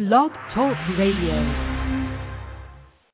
Blog Talk Radio.